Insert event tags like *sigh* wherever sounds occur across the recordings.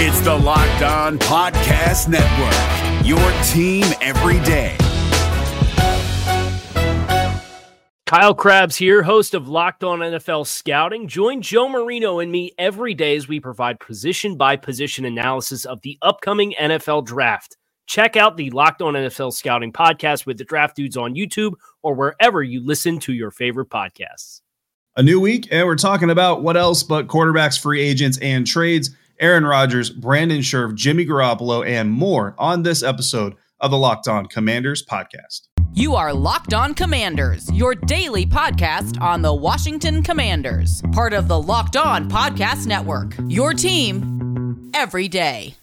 It's the Locked On Podcast Network, your team every day. Kyle Crabbs here, host of Locked On NFL Scouting. Join Joe Marino and me every day as we provide position by position analysis of the upcoming NFL draft. Check out the Locked On NFL Scouting podcast with the Draft Dudes on YouTube or wherever you listen to your favorite podcasts. A new week, and we're talking about what else but quarterbacks, free agents, and trades. Aaron Rodgers, Brandon Scherff, Jimmy Garoppolo, and more on this episode of the Locked On Commanders podcast. You are Locked On Commanders, your daily podcast on the Washington Commanders, part of the Locked On Podcast Network. Your team every day.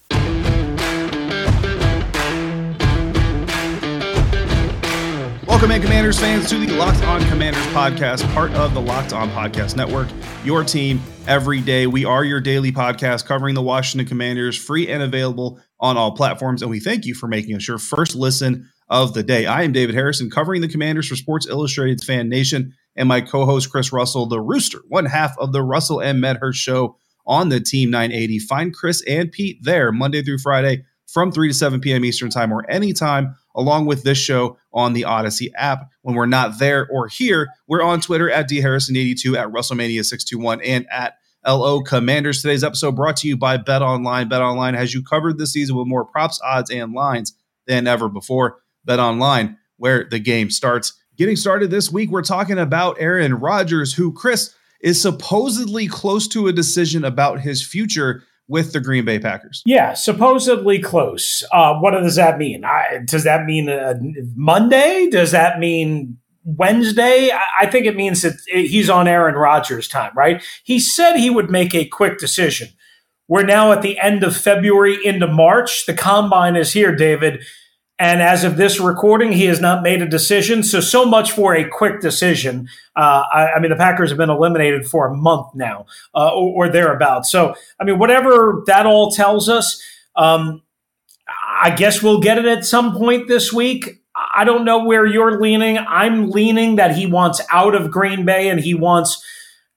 Welcome in, Commanders fans, to the Locked On Commanders podcast, part of the Locked On Podcast Network. Your team every day. We are your daily podcast covering the Washington Commanders, free and available on all platforms. And we thank you for making us your first listen of the day. I am David Harrison, covering the Commanders for Sports Illustrated's Fan Nation, and my co-host Chris Russell, the Rooster, one half of the Russell and Medhurst show on the Team 980. Find Chris and Pete there Monday through Friday from 3 to 7 p.m. Eastern Time or anytime along with this show on the Odyssey app. When we're not there or here, we're on Twitter at dharrison82, at Russellmania621, and at LO Commanders. Today's episode brought to you by Bet Online. Bet Online has you covered this season with more props, odds, and lines than ever before. Bet Online, where the game starts. Getting started this week, we're talking about Aaron Rodgers, who, Chris, is supposedly close to a decision about his future with the Green Bay Packers. Yeah, supposedly close. Uh, what does that mean? I, does that mean uh, Monday? Does that mean Wednesday? I, I think it means that he's on Aaron Rodgers' time, right? He said he would make a quick decision. We're now at the end of February into March. The combine is here, David. And as of this recording, he has not made a decision. So, so much for a quick decision. Uh, I, I, mean, the Packers have been eliminated for a month now uh, or, or thereabouts. So, I mean, whatever that all tells us, um, I guess we'll get it at some point this week. I don't know where you're leaning. I'm leaning that he wants out of Green Bay and he wants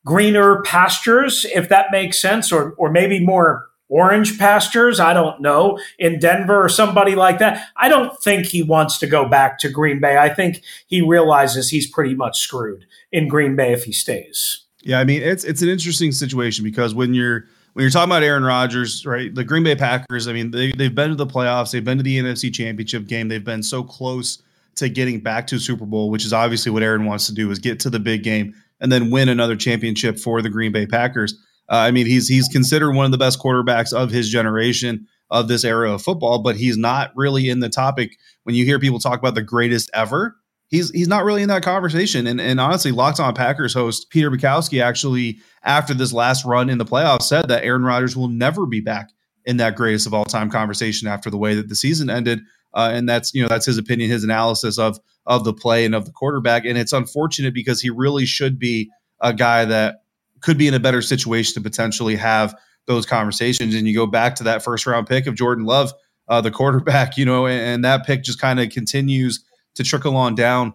greener pastures, if that makes sense, or, or maybe more orange pastures. I don't know in Denver or somebody like that. I don't think he wants to go back to Green Bay. I think he realizes he's pretty much screwed in Green Bay if he stays. Yeah, I mean it's it's an interesting situation because when you're when you're talking about Aaron Rodgers, right? The Green Bay Packers, I mean, they they've been to the playoffs, they've been to the NFC Championship game, they've been so close to getting back to Super Bowl, which is obviously what Aaron wants to do is get to the big game and then win another championship for the Green Bay Packers. Uh, I mean, he's he's considered one of the best quarterbacks of his generation of this era of football, but he's not really in the topic when you hear people talk about the greatest ever. He's he's not really in that conversation. And and honestly, Locked On Packers host Peter Bukowski actually after this last run in the playoffs said that Aaron Rodgers will never be back in that greatest of all time conversation after the way that the season ended. Uh, and that's you know that's his opinion, his analysis of of the play and of the quarterback. And it's unfortunate because he really should be a guy that could be in a better situation to potentially have those conversations. And you go back to that first round pick of Jordan Love, uh, the quarterback, you know, and, and that pick just kind of continues to trickle on down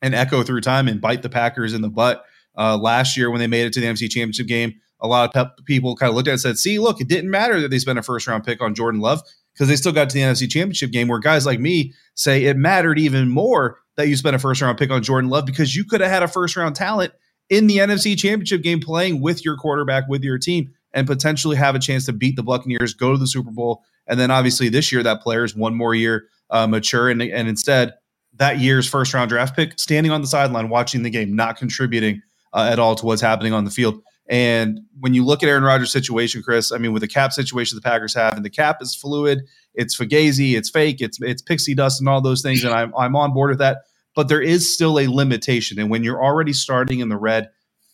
and echo through time and bite the Packers in the butt. Uh, last year, when they made it to the NFC Championship game, a lot of people kind of looked at it and said, see, look, it didn't matter that they spent a first round pick on Jordan Love because they still got to the NFC Championship game where guys like me say it mattered even more that you spent a first round pick on Jordan Love because you could have had a first round talent in the NFC Championship game playing with your quarterback, with your team, and potentially have a chance to beat the Buccaneers, go to the Super Bowl. And then obviously this year, that player is one more year uh, mature. And, and instead, that year's first round draft pick, standing on the sideline, watching the game, not contributing uh, at all to what's happening on the field. And when you look at Aaron Rodgers' situation, Chris, I mean, with the cap situation the Packers have, and the cap is fluid, it's fugazi, it's fake, it's it's pixie dust, and all those things, and I'm I'm on board with that but there is still a limitation. And when you're already starting in the red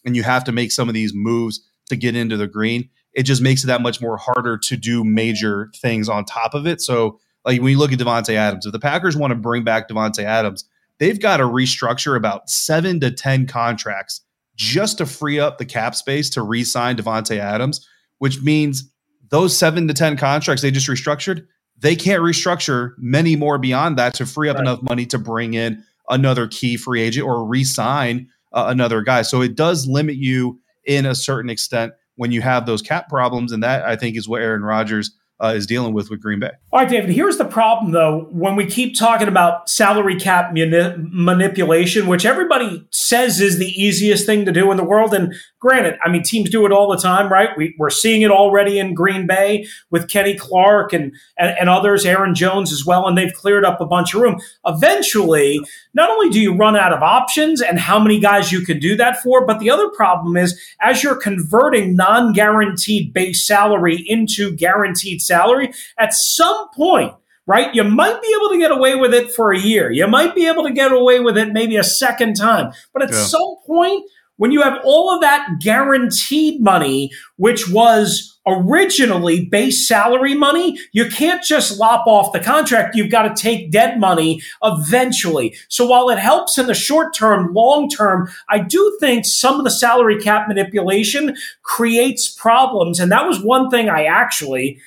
and you have to make some of these moves to get into the green, it just makes it that much more harder to do major things on top of it. So, like when you look at Davante Adams, if the Packers want to bring back Davante Adams, they've got to restructure about seven to 10 contracts just to free up the cap space to re sign Davante Adams, which means those seven to 10 contracts they just restructured, they can't restructure many more beyond that to free up right. enough money to bring in another key free agent or re-sign uh, another guy. So it does limit you in a certain extent when you have those cap problems, and that I think is what Aaron Rodgers uh, is dealing with with Green Bay. All right, David. Here's the problem, though. When we keep talking about salary cap mani- manipulation, which everybody says is the easiest thing to do in the world, and granted, I mean teams do it all the time, right? We, are seeing it already in Green Bay with Kenny Clark and, and and others, Aaron Jones as well, and they've cleared up a bunch of room. Eventually, not only do you run out of options and how many guys you can do that for, but the other problem is as you're converting non-guaranteed base salary into guaranteed salary, at some point, right? You might be able to get away with it for a year. You might be able to get away with it maybe a second time. But at yeah. some point, when you have all of that guaranteed money, which was originally base salary money, you can't just lop off the contract. You've got to take dead money eventually. So while it helps in the short term, long term, I do think some of the salary cap manipulation creates problems. And that was one thing I actually,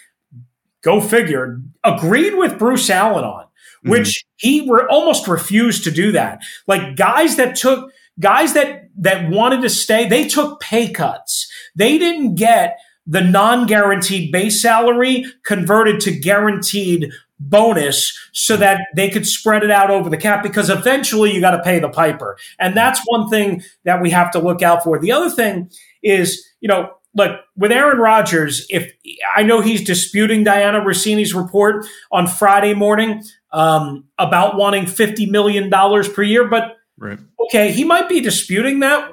go figure, agreed with Bruce Allen on, mm-hmm. which he re- almost refused to do that. Like guys that took, guys that that wanted to stay, they took pay cuts. They didn't get the non-guaranteed base salary converted to guaranteed bonus so that they could spread it out over the cap because eventually you got to pay the piper. And that's one thing that we have to look out for. The other thing is, you know, look, with Aaron Rodgers, if I know he's disputing Dianna Russini's report on Friday morning um, about wanting $50 million per year, but Right. Okay, he might be disputing that.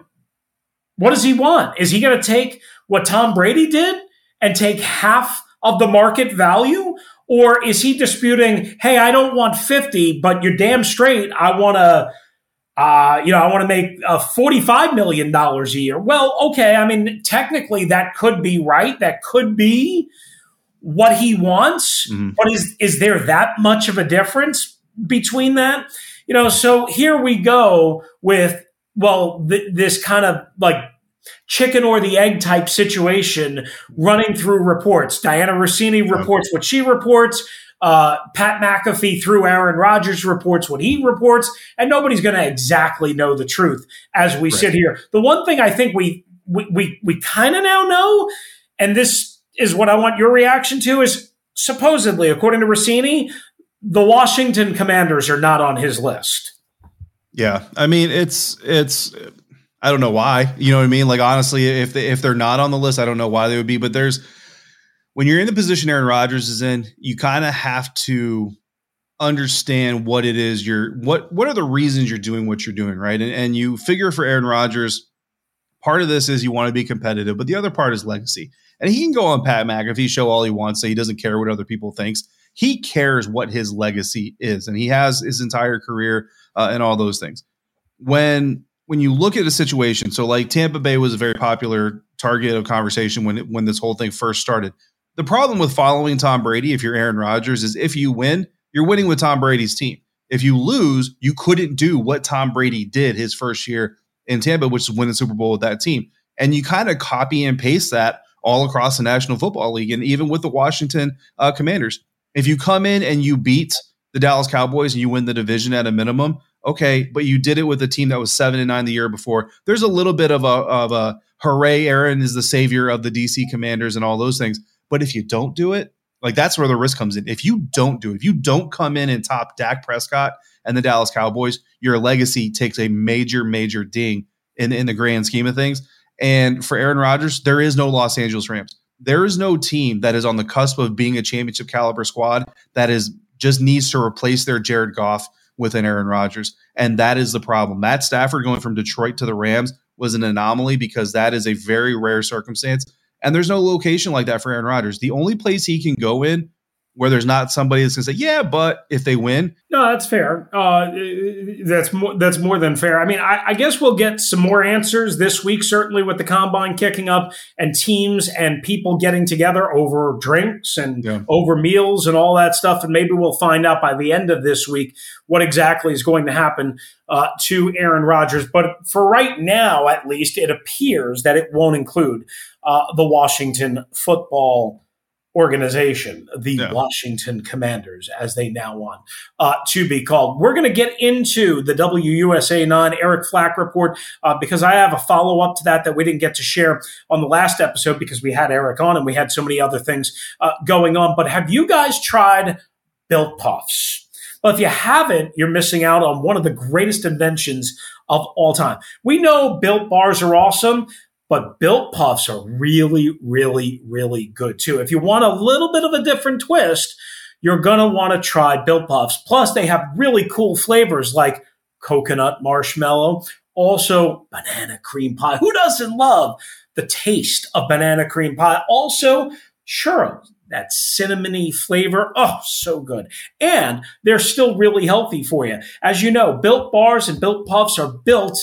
What does he want? Is he going to take what Tom Brady did and take half of the market value? Or is he disputing, hey, I don't want 50, but you're damn straight, I want to, uh, you know, I want to make uh, $45 million a year. Well, okay. I mean, technically that could be right. That could be what he wants. Mm-hmm. But is, is there that much of a difference between that? you know, so here we go with, well, th- this kind of like chicken or the egg type situation running through reports. Dianna Russini reports what she reports. Uh, Pat McAfee through Aaron Rodgers reports what he reports, and nobody's going to exactly know the truth as we right. sit here. The one thing I think we we we, we kind of now know, and this is what I want your reaction to, is supposedly, according to Russini, the Washington Commanders are not on his list. Yeah, I mean it's it's I don't know why. You know what I mean? Like honestly, if they if they're not on the list, I don't know why they would be. But there's when you're in the position Aaron Rodgers is in, you kind of have to understand what it is you're what what are the reasons you're doing what you're doing, right? And, and you figure for Aaron Rodgers, part of this is you want to be competitive, but the other part is legacy. And he can go on Pat McAfee show all he wants, say he doesn't care what other people thinks he cares what his legacy is, and he has his entire career uh, and all those things. When when you look at a situation, so like Tampa Bay was a very popular target of conversation when it, when this whole thing first started. The problem with following Tom Brady, if you're Aaron Rodgers, is if you win, you're winning with Tom Brady's team. If you lose, you couldn't do what Tom Brady did his first year in Tampa, which is win the Super Bowl with that team. And you kind of copy and paste that all across the National Football League and even with the Washington uh, Commanders. If you come in and you beat the Dallas Cowboys and you win the division at a minimum, okay, but you did it with a team that was seven and nine the year before. There's a little bit of a of a hooray, Aaron is the savior of the DC Commanders and all those things. But if you don't do it, like that's where the risk comes in. If you don't do it, if you don't come in and top Dak Prescott and the Dallas Cowboys, your legacy takes a major, major ding in, in the grand scheme of things. And for Aaron Rodgers, there is no Los Angeles Rams there is no team that is on the cusp of being a championship caliber squad that is just needs to replace their Jared Goff with an Aaron Rodgers. And that is the problem. Matt Stafford going from Detroit to the Rams was an anomaly because that is a very rare circumstance. And there's no location like that for Aaron Rodgers. The only place he can go in where there's not somebody that's going to say, "Yeah, but if they win." No, that's fair. Uh, that's more. That's more than fair. I mean, I, I, guess we'll get some more answers this week, certainly with the combine kicking up and teams and people getting together over drinks and yeah. over meals and all that stuff. And maybe we'll find out by the end of this week what exactly is going to happen uh, to Aaron Rodgers. But for right now, at least, it appears that it won't include uh, the Washington football organization, the Yeah. Washington Commanders, as they now want uh, to be called. We're going to get into the WUSA 9 Eric Flack report uh, because I have a follow up to that that we didn't get to share on the last episode because we had Eric on and we had so many other things uh, going on. But have you guys tried Built Puffs? Well, if you haven't, you're missing out on one of the greatest inventions of all time. We know Built Bars are awesome, but Built Puffs are really, really, really good too. If you want a little bit of a different twist, you're going to want to try Built Puffs. Plus, they have really cool flavors like coconut marshmallow, also banana cream pie. Who doesn't love the taste of banana cream pie? Also, churros, that cinnamony flavor. Oh, so good. And they're still really healthy for you. As you know, Built Bars and Built Puffs are built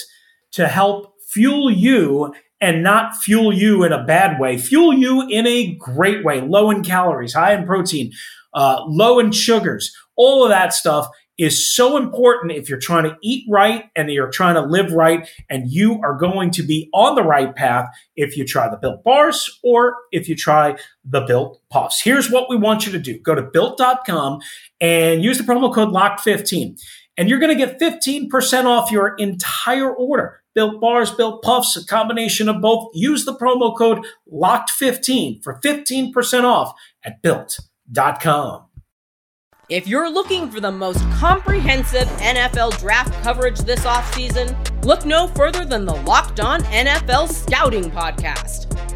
to help fuel you and not fuel you in a bad way. Fuel you in a great way, low in calories, high in protein, uh, low in sugars. All of that stuff is so important if you're trying to eat right and you're trying to live right, and you are going to be on the right path if you try the Built Bars or if you try the Built Puffs. Here's what we want you to do go to built.com and use the promo code LOCKED15, and you're going to get 15% off your entire order. Built Bars, Built Puffs, a combination of both. Use the promo code LOCKED15 for 15% off at built.com. If you're looking for the most comprehensive NFL draft coverage this offseason, look no further than the Locked On NFL Scouting Podcast.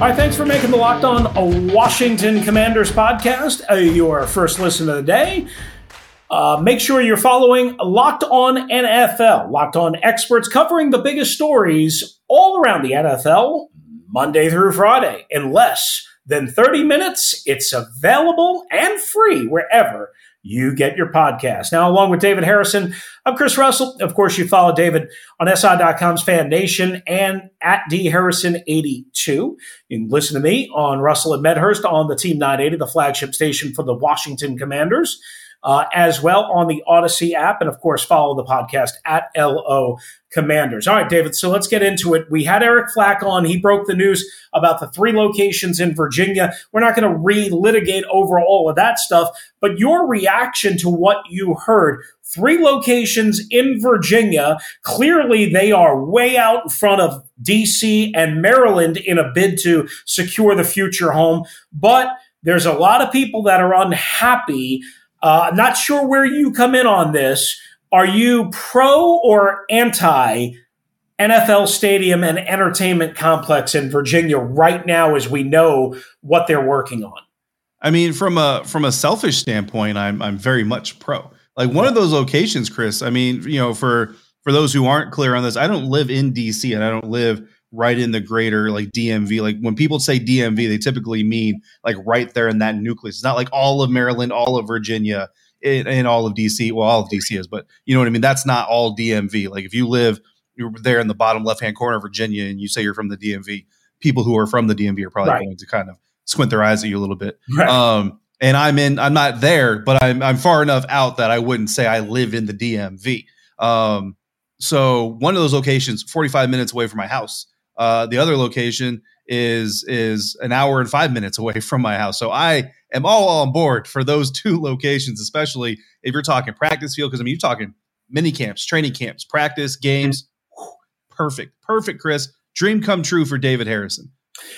All right, thanks for making the Locked On Washington Commanders podcast uh, your first listen of the day. Uh, make sure you're following Locked On NFL, Locked On experts covering the biggest stories all around the NFL, Monday through Friday. In less than 30 minutes, it's available and free wherever you get your podcast. Now, along with David Harrison, I'm Chris Russell. Of course, you follow David on SI.com's Fan Nation and at DHarrison82. You can listen to me on Russell and Medhurst on the Team 980, the flagship station for the Washington Commanders. Uh, as well on the Odyssey app, and of course, follow the podcast at LO Commanders. All right, David, so let's get into it. We had Eric Flack on. He broke the news about the three locations in Virginia. We're not going to relitigate over all of that stuff, but your reaction to what you heard three locations in Virginia. Clearly, they are way out in front of DC and Maryland in a bid to secure the future home. But there's a lot of people that are unhappy. Uh, not sure where you come in on this. Are you pro or anti NFL stadium and entertainment complex in Virginia right now as we know what they're working on? I mean, from a from a selfish standpoint, I'm I'm very much pro. Like one of those locations, Chris. I mean, you know, for for those who aren't clear on this, I don't live in DC and I don't live right in the greater like DMV. Like when people say DMV, they typically mean like right there in that nucleus. It's not like all of Maryland, all of Virginia, and, and all of DC. Well, all of DC is, but you know what I mean. That's not all DMV. Like if you live you're there in the bottom left hand corner of Virginia and you say you're from the DMV, people who are from the DMV are probably Right. going to kind of squint their eyes at you a little bit. Right. Um, and I'm in, I'm not there, but I'm, I'm far enough out that I wouldn't say I live in the DMV. Um, so one of those locations, 45 minutes away from my house. Uh, the other location is is an hour and five minutes away *laughs* from my house. So I am all on board for those *laughs* two locations, especially if you're talking practice field. Because I mean, you're talking mini camps, training camps, practice games. Perfect, perfect, Chris. Dream come true for David Harrison.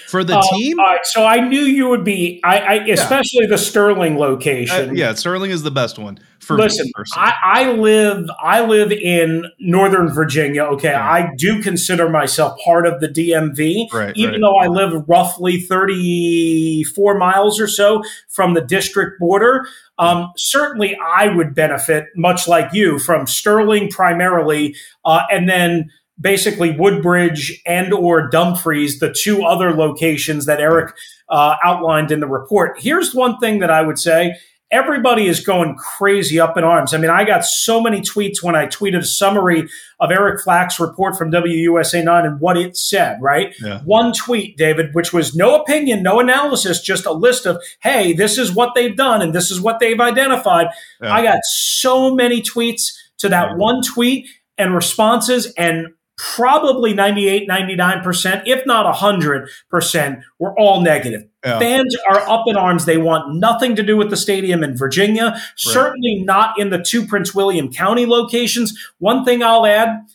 For the Uh, team, all right, so I knew you would be, I, I especially the Sterling uh, location. yeah, Sterling is the best one for Listen, me. I, I live I live in Northern Virginia. Okay, Yeah. I do consider myself part of the DMV, Right, even right. though I live roughly thirty four miles or so from the district border. Um, certainly, I would benefit, much like you, from Sterling primarily, uh, and then basically Woodbridge and or Dumfries, the two other locations that Eric uh, outlined in the report. Here's one thing that I would say. Everybody is going crazy up in arms. I mean, I got so many tweets when I tweeted a summary of Eric Flack's report from WUSA 9 and what it said, right? Yeah. One tweet, David, which was no opinion, no analysis, just a list of, hey, this is what they've done and this is what they've identified. Yeah. I got so many tweets to that yeah. one tweet and responses and probably 98, 99%, if not 100%, were all negative. Yeah. Fans are up in arms. They want nothing to do with the stadium in Virginia, right. certainly not in the two Prince William County locations. One thing I'll add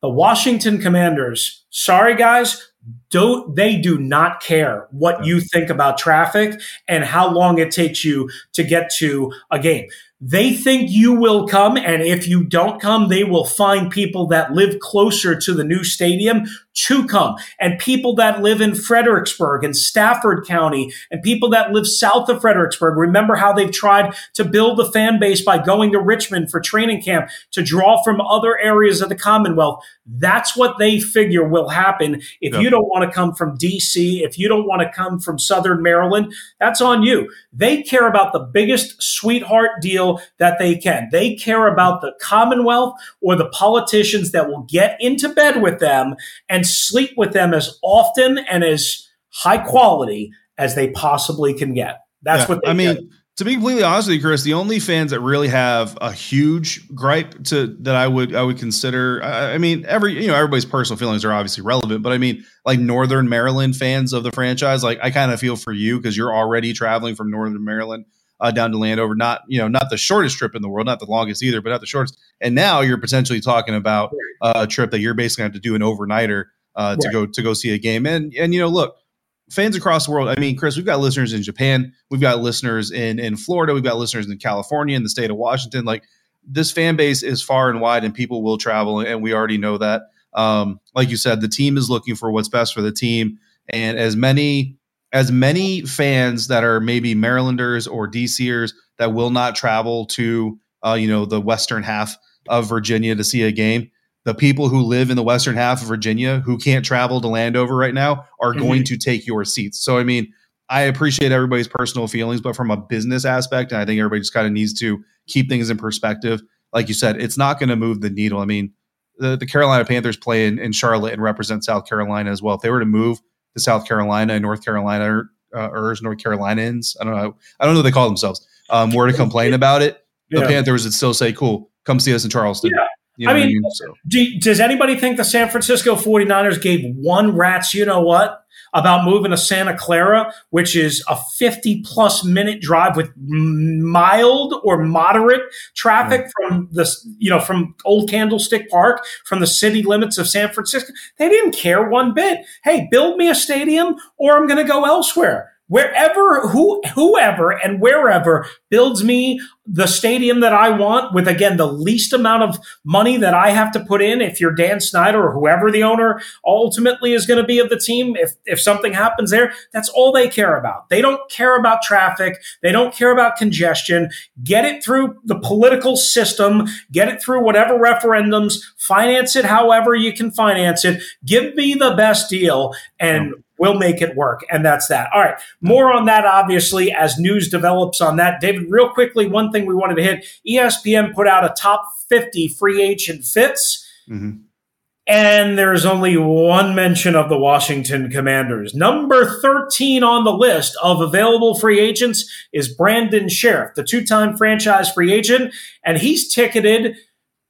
the Washington Commanders, sorry guys, don't they do not care what you think about traffic and how long it takes you to get to a game. They think you will come, and if you don't come, they will find people that live closer to the new stadium to come, and people that live in Fredericksburg and Stafford County, and people that live south of Fredericksburg. Remember how they've tried to build a fan base by going to Richmond for training camp to draw from other areas of the Commonwealth. That's what they figure will happen if you don't want to come from DC, if you don't want to come from Southern Maryland. That's on you. They care about the biggest sweetheart deal that they can. They care about the Commonwealth or the politicians that will get into bed with them and sleep with them as often and as high quality as they possibly can get. That's yeah, what I mean. Get. To be completely honest with you, Chris, the only fans that really have a huge gripe to that I would I would consider. I, I mean, every you know everybody's personal feelings are obviously relevant, but I mean, like Northern Maryland fans of the franchise, like I kind of feel for you because you're already traveling from Northern Maryland uh, down to Landover. Not you know not the shortest trip in the world, not the longest either, but not the shortest. And now you're potentially talking about uh, a trip that you're basically going to have to do an overnighter uh, to right. go to go see a game. And and you know look, fans across the world. I mean, Chris, we've got listeners in Japan, we've got listeners in in Florida, we've got listeners in California, in the state of Washington. Like this fan base is far and wide, and people will travel, and we already know that. Um, like you said, the team is looking for what's best for the team, and as many as many fans that are maybe Marylanders or DCers that will not travel to uh, you know the western half of Virginia to see a game. The people who live in the western half of Virginia who can't travel to Landover right now are mm-hmm. going to take your seats. So I mean, I appreciate everybody's personal feelings, but from a business aspect, and I think everybody just kind of needs to keep things in perspective. Like you said, it's not going to move the needle. I mean, the, the Carolina Panthers play in, in Charlotte and represent South Carolina as well. If they were to move the South Carolina and North Carolina uh, or North Carolinians. I don't know. I don't know what they call themselves. Um, were to complain about it, the. Panthers would still say, "Cool, come see us in Charleston." Yeah. You know I mean, I mean? So. do, does anybody think the San Francisco 49ers gave one rat's you know what about moving to Santa Clara, which is a 50 plus minute drive with mild or moderate traffic right. from the, you know, from Old Candlestick Park, from the city limits of San Francisco. They didn't care one bit. Hey, build me a stadium or I'm going to go elsewhere wherever who whoever and wherever builds me the stadium that I want with again the least amount of money that I have to put in if you're Dan Snyder or whoever the owner ultimately is going to be of the team if if something happens there that's all they care about they don't care about traffic they don't care about congestion get it through the political system get it through whatever referendums finance it however you can finance it give me the best deal and We'll make it work. And that's that. All right. More on that, obviously, as news develops on that. David, real quickly, one thing we wanted to hit ESPN put out a top 50 free agent fits. Mm-hmm. And there's only one mention of the Washington Commanders. Number 13 on the list of available free agents is Brandon Scherff, the two time franchise free agent. And he's ticketed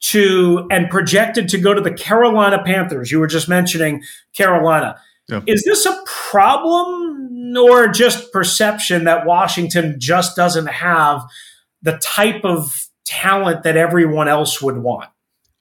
to and projected to go to the Carolina Panthers. You were just mentioning Carolina. Yeah. Is this a problem or just perception that Washington just doesn't have the type of talent that everyone else would want?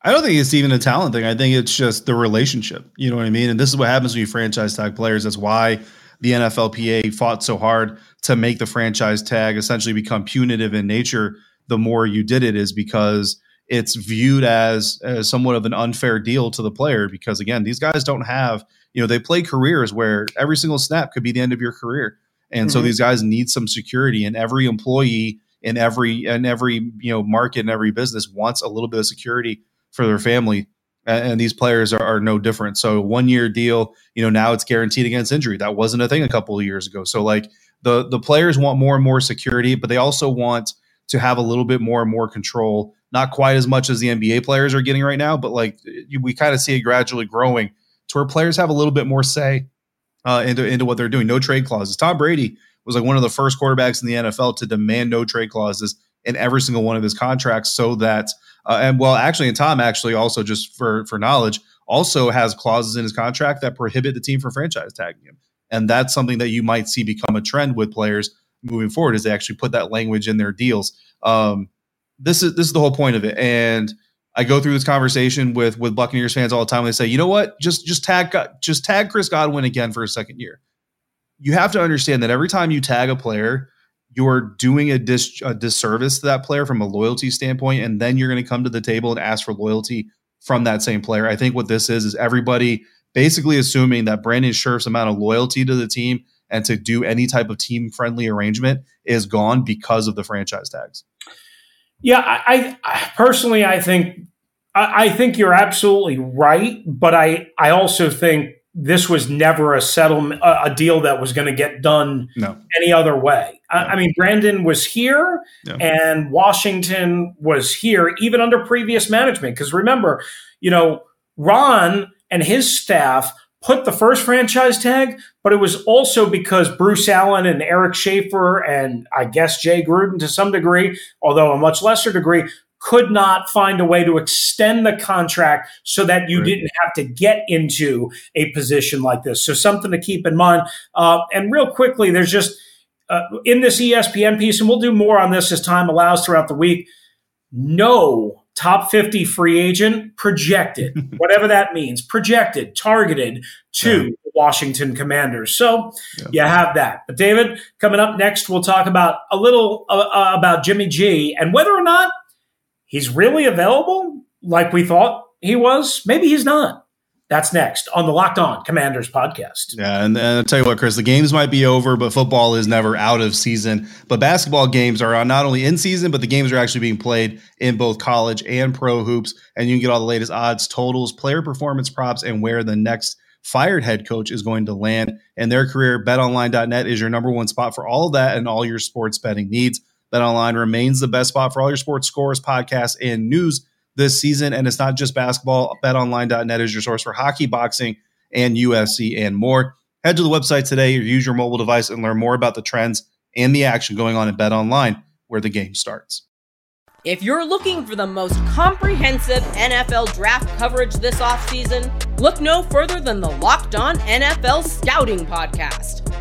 I don't think it's even a talent thing. I think it's just the relationship. You know what I mean? And this is what happens when you franchise tag players. That's why the NFLPA fought so hard to make the franchise tag essentially become punitive in nature. The more you did it, is because it's viewed as, as somewhat of an unfair deal to the player. Because again, these guys don't have you know they play careers where every single snap could be the end of your career and mm-hmm. so these guys need some security and every employee in every in every you know market and every business wants a little bit of security for their family and, these players are, are, no different. So one year deal, you know, now it's guaranteed against injury. That wasn't a thing a couple of years ago. So like the the players want more and more security, but they also want to have a little bit more and more control. Not quite as much as the NBA players are getting right now, but like we kind of see it gradually growing to where players have a little bit more say uh, into into what they're doing. No trade clauses. Tom Brady was like one of the first quarterbacks in the NFL to demand no trade clauses in every single one of his contracts, so that uh, and well, actually, and Tom actually also just for for knowledge also has clauses in his contract that prohibit the team from franchise tagging him, and that's something that you might see become a trend with players moving forward is they actually put that language in their deals. Um, this is this is the whole point of it, and I go through this conversation with with Buccaneers fans all the time. They say, you know what, just just tag just tag Chris Godwin again for a second year. You have to understand that every time you tag a player, you're doing a, dis- a disservice to that player from a loyalty standpoint, and then you're going to come to the table and ask for loyalty from that same player. I think what this is is everybody basically assuming that Brandon Scherff's amount of loyalty to the team and to do any type of team friendly arrangement is gone because of the franchise tags. Yeah, I, I personally, I think I, I think you're absolutely right, but I I also think this was never a settlement, a, deal that was going to get done no. any other way. I, I, mean, Brandon was here and Washington was here even under previous management. Because remember, you know, Ron and his staff put the first franchise tag, but it was also because Bruce Allen and Eric Schaffer and I guess Jay Gruden to some degree, although a much lesser degree, could not find a way to extend the contract so that you right. didn't have to get into a position like this. So something to keep in mind. Uh, and real quickly, there's just uh, in this ESPN piece, and we'll do more on this as time allows throughout the week. No top 50 free agent projected, *laughs* whatever that means, projected, targeted to yeah. Washington Commanders. So yeah. you have that. But David, coming up next, we'll talk about a little uh, uh about Jimmy G and whether or not he's really available like we thought he was. Maybe he's not. That's next on the Locked On Commanders podcast. Yeah, and, and, I'll tell you what, Chris, the games might be over, but football is never out of season. But basketball games are not only in season, but the games are actually being played in both college and pro hoops. And you can get all the latest odds, totals, player performance props, and where the next fired head coach is going to land in their career. BetOnline.net is your number one spot for all that and all your sports betting needs. BetOnline remains the best spot for all your sports scores, podcasts, and news this season. And it's not just basketball. BetOnline.net is your source for hockey, boxing, and UFC and more. Head to the website today or use your mobile device and learn more about the trends and the action going on at BetOnline, where the game starts. If you're looking for the most comprehensive NFL draft coverage this offseason, look no further than the Locked On NFL Scouting Podcast.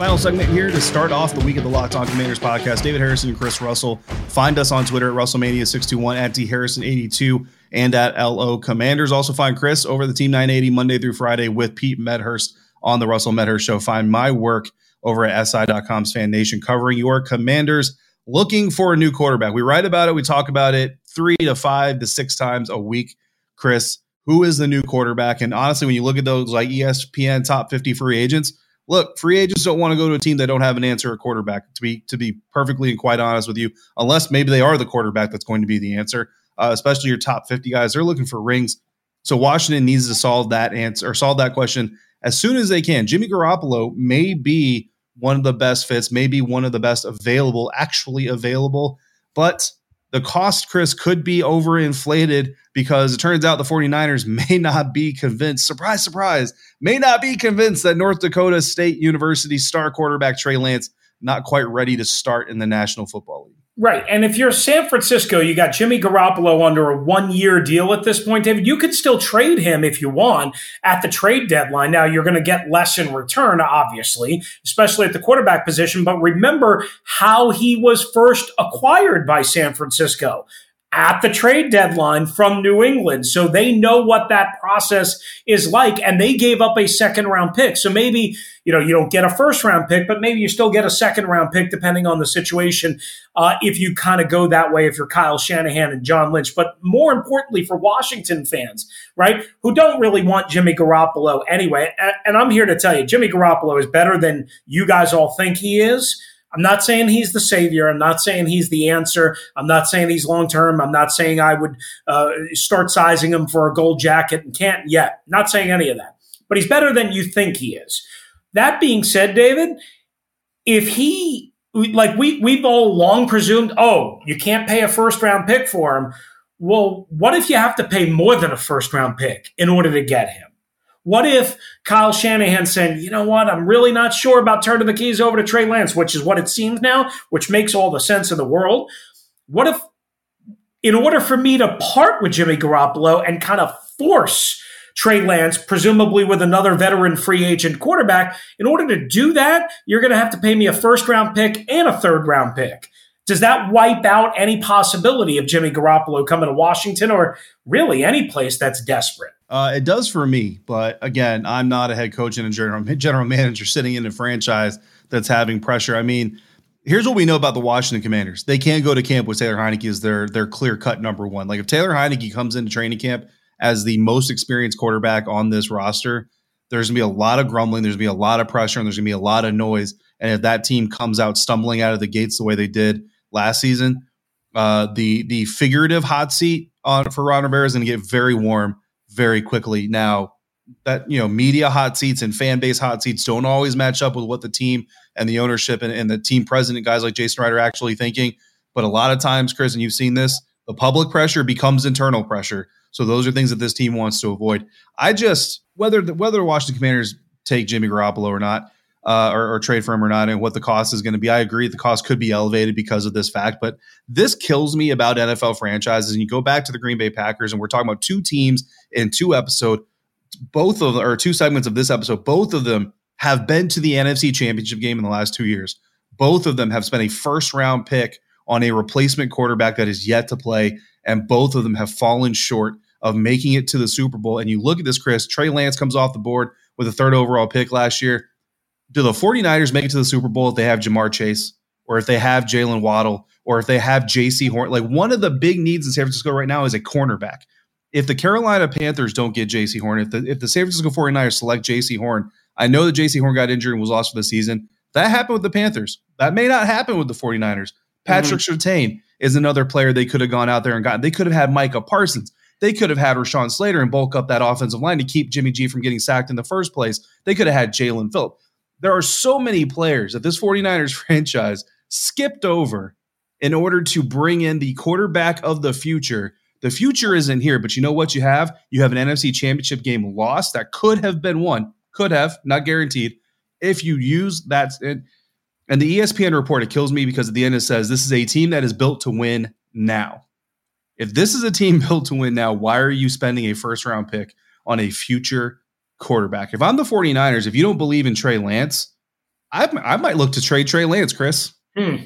Final segment here to start off the week of the Locked On Commanders podcast. David Harrison and Chris Russell. Find us on Twitter at Russellmania621 at D Harrison82 and at LO Commanders. Also find Chris over the Team 980 Monday through Friday with Pete Medhurst on the Russell Medhurst Show. Find my work over at SI.com's Fan Nation covering your Commanders looking for a new quarterback. We write about it, we talk about it three to five to six times a week. Chris, who is the new quarterback? And honestly, when you look at those like ESPN top 50 free agents, look, free agents don't want to go to a team that don't have an answer at quarterback. To be to be perfectly and quite honest with you, unless maybe they are the quarterback that's going to be the answer. Uh, especially your top 50 guys, they're looking for rings. So Washington needs to solve that answer or solve that question as soon as they can. Jimmy Garoppolo may be one of the best fits, maybe one of the best available, actually available, but the cost, Chris, could be overinflated because it turns out the 49ers *laughs* may not be convinced, surprise, surprise, may not be convinced that North Dakota State University star quarterback Trey Lance not quite ready to start in the National Football League. Right. And if you're San Francisco, you got Jimmy Garoppolo under a one year deal at this point, David. You could still trade him if you want at the trade deadline. Now, you're going to get less in return, obviously, especially at the quarterback position. But remember how he was first acquired by San Francisco at the trade deadline from New England. So they know what that process is like. And they gave up a second round pick. So maybe, you know, you don't get a first round pick, but maybe you still get a second round pick depending on the situation. Uh, if you kind of go that way, if you're Kyle Shanahan and John Lynch, but more importantly for Washington fans, right, who don't really want Jimmy Garoppolo anyway. And, and I'm here to tell you, Jimmy Garoppolo is better than you guys all think he is. I'm not saying he's the savior. I'm not saying he's the answer. I'm not saying he's long term. I'm not saying I would uh, start sizing him for a gold jacket and can't yet. Not saying any of that. But he's better than you think he is. That being said, David, if he like we we've all long presumed, oh, you can't pay a first round pick for him. Well, what if you have to pay more than a first round pick in order to get him? What if Kyle Shanahan said, you know what, I'm really not sure about turning the keys over to Trey Lance, which is what it seems now, which makes all the sense in the world. What if, in order for me to part with Jimmy Garoppolo and kind of force Trey Lance, presumably with another veteran free agent quarterback, in order to do that, you're going to have to pay me a first round pick and a third round pick. Does that wipe out any possibility of Jimmy Garoppolo coming to Washington or really any place that's desperate? Uh, it does for me, but again, I'm not a head coach and a general, *laughs* general manager sitting in a franchise that's having pressure. I mean, here's what we know about the Washington Commanders: they can't go to camp with Taylor Heinicke as their their clear cut number one. Like if Taylor Heinicke comes into training camp as the most experienced quarterback on this roster, there's gonna be a lot of grumbling, there's gonna be a lot of pressure, and there's gonna be a lot of noise. And if that team comes out stumbling out of the gates the way they did last season, uh, the the figurative hot seat on for Ron Rivera is to get very warm very quickly. Now, that you know, media hot seats and fan base hot seats don't always match up with what the team and the ownership and, and the team president guys like Jason are actually thinking. But a lot of times, Chris, and you've seen this, the public pressure becomes internal pressure. So those are things that this team wants to avoid. I just whether the, whether Washington Commanders take Jimmy Garoppolo or not, uh, or, or, trade for him or not, and what the cost is going to be. I agree the cost could be elevated because of this fact, but this kills me about NFL franchises. And you go back to the Green Bay Packers, and we're talking about two teams in two episodes, both of or two segments of this episode. Both of them have been to the NFC Championship game in the last two years. Both of them have spent a first round pick on a replacement quarterback that is yet to play, and both of them have fallen short of making it to the Super Bowl. And you look at this, Chris. Trey Lance comes off the board with a third overall pick last year do the 49ers make it to the Super Bowl if they have Ja'Marr Chase or if they have Jaylen Waddle or if they have Jaycee Horn? Like one of the big needs in San Francisco right now is a cornerback. If the Carolina Panthers don't get Jaycee Horn, if the, if the San Francisco 49ers select Jaycee Horn, I know that Jaycee Horn got injured and was lost for the season. That happened with the Panthers. That may not happen with the 49ers. Patrick mm-hmm. Surtain is another player they could have gone out there and gotten. They could have had Micah Parsons. They could have had Rashawn Slater and bulk up that offensive line to keep Jimmy G from getting sacked in the first place. They could have had Jalen Phillip there are so many players that this 49ers *laughs* franchise skipped over in order to bring in the quarterback of the future. The future isn't here, but you know what you have? You have an NFC championship game lost that could have been won, could have, not guaranteed, if you use that. And, and the ESPN report, it kills me because at the end it says this is a team that is built to win now. If this is a team *laughs* built to win now, why are you spending a first round pick on a future quarterback. If I'm the 49ers, if you don't believe in Trey Lance, I, I might look to trade Trey Lance, Chris. Hmm.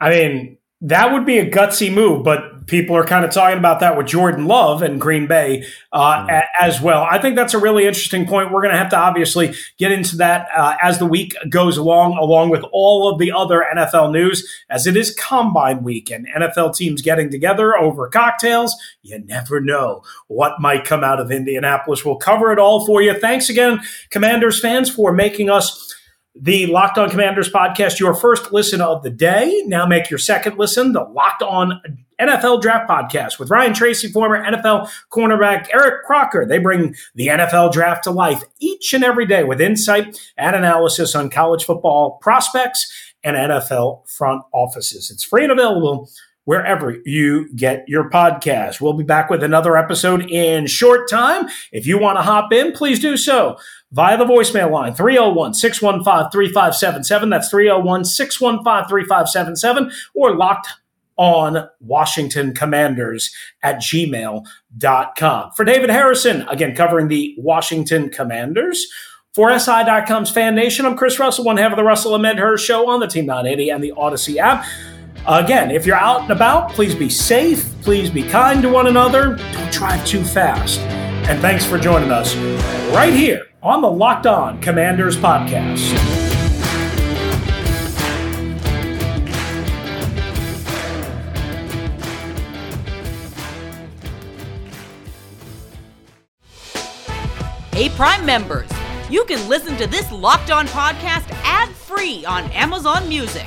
I mean, that would be a gutsy move, but people are kind of talking about that with Jordan Love and Green Bay uh, mm. as well. I think that's a really interesting point. We're going to have to obviously get into that uh, as the week goes along, along with all of the other NFL news, as it is Combine Week and NFL teams getting together over cocktails. You never know what might come out of Indianapolis. We'll cover it all for you. Thanks again, Commanders fans, for making us the Locked On Commanders podcast, your first listen of the day. Now make your second listen, the Locked On NFL Draft Podcast with Ryan Tracy, former NFL cornerback Eric Crocker. They bring the NFL draft to life each and every day with insight and analysis on college football prospects and NFL front offices. It's free and available wherever you get your podcast. We'll be back with another episode in short time. If you want to hop in, please do so via the voicemail line 301 615 3577. That's 301 615 3577 or locked on Washington Commanders at gmail.com. For David Harrison, again covering the Washington Commanders. For SI.com's Fan Nation, I'm Chris Russell, one half of the Russell and Medhurst show on the Team 980 and the Odyssey app. Again, if you're out and about, please be safe, please be kind to one another, don't drive too fast. And thanks for joining us right here on the Locked On Commanders podcast. Hey, Prime members, you can listen to this Locked On podcast ad free on Amazon Music.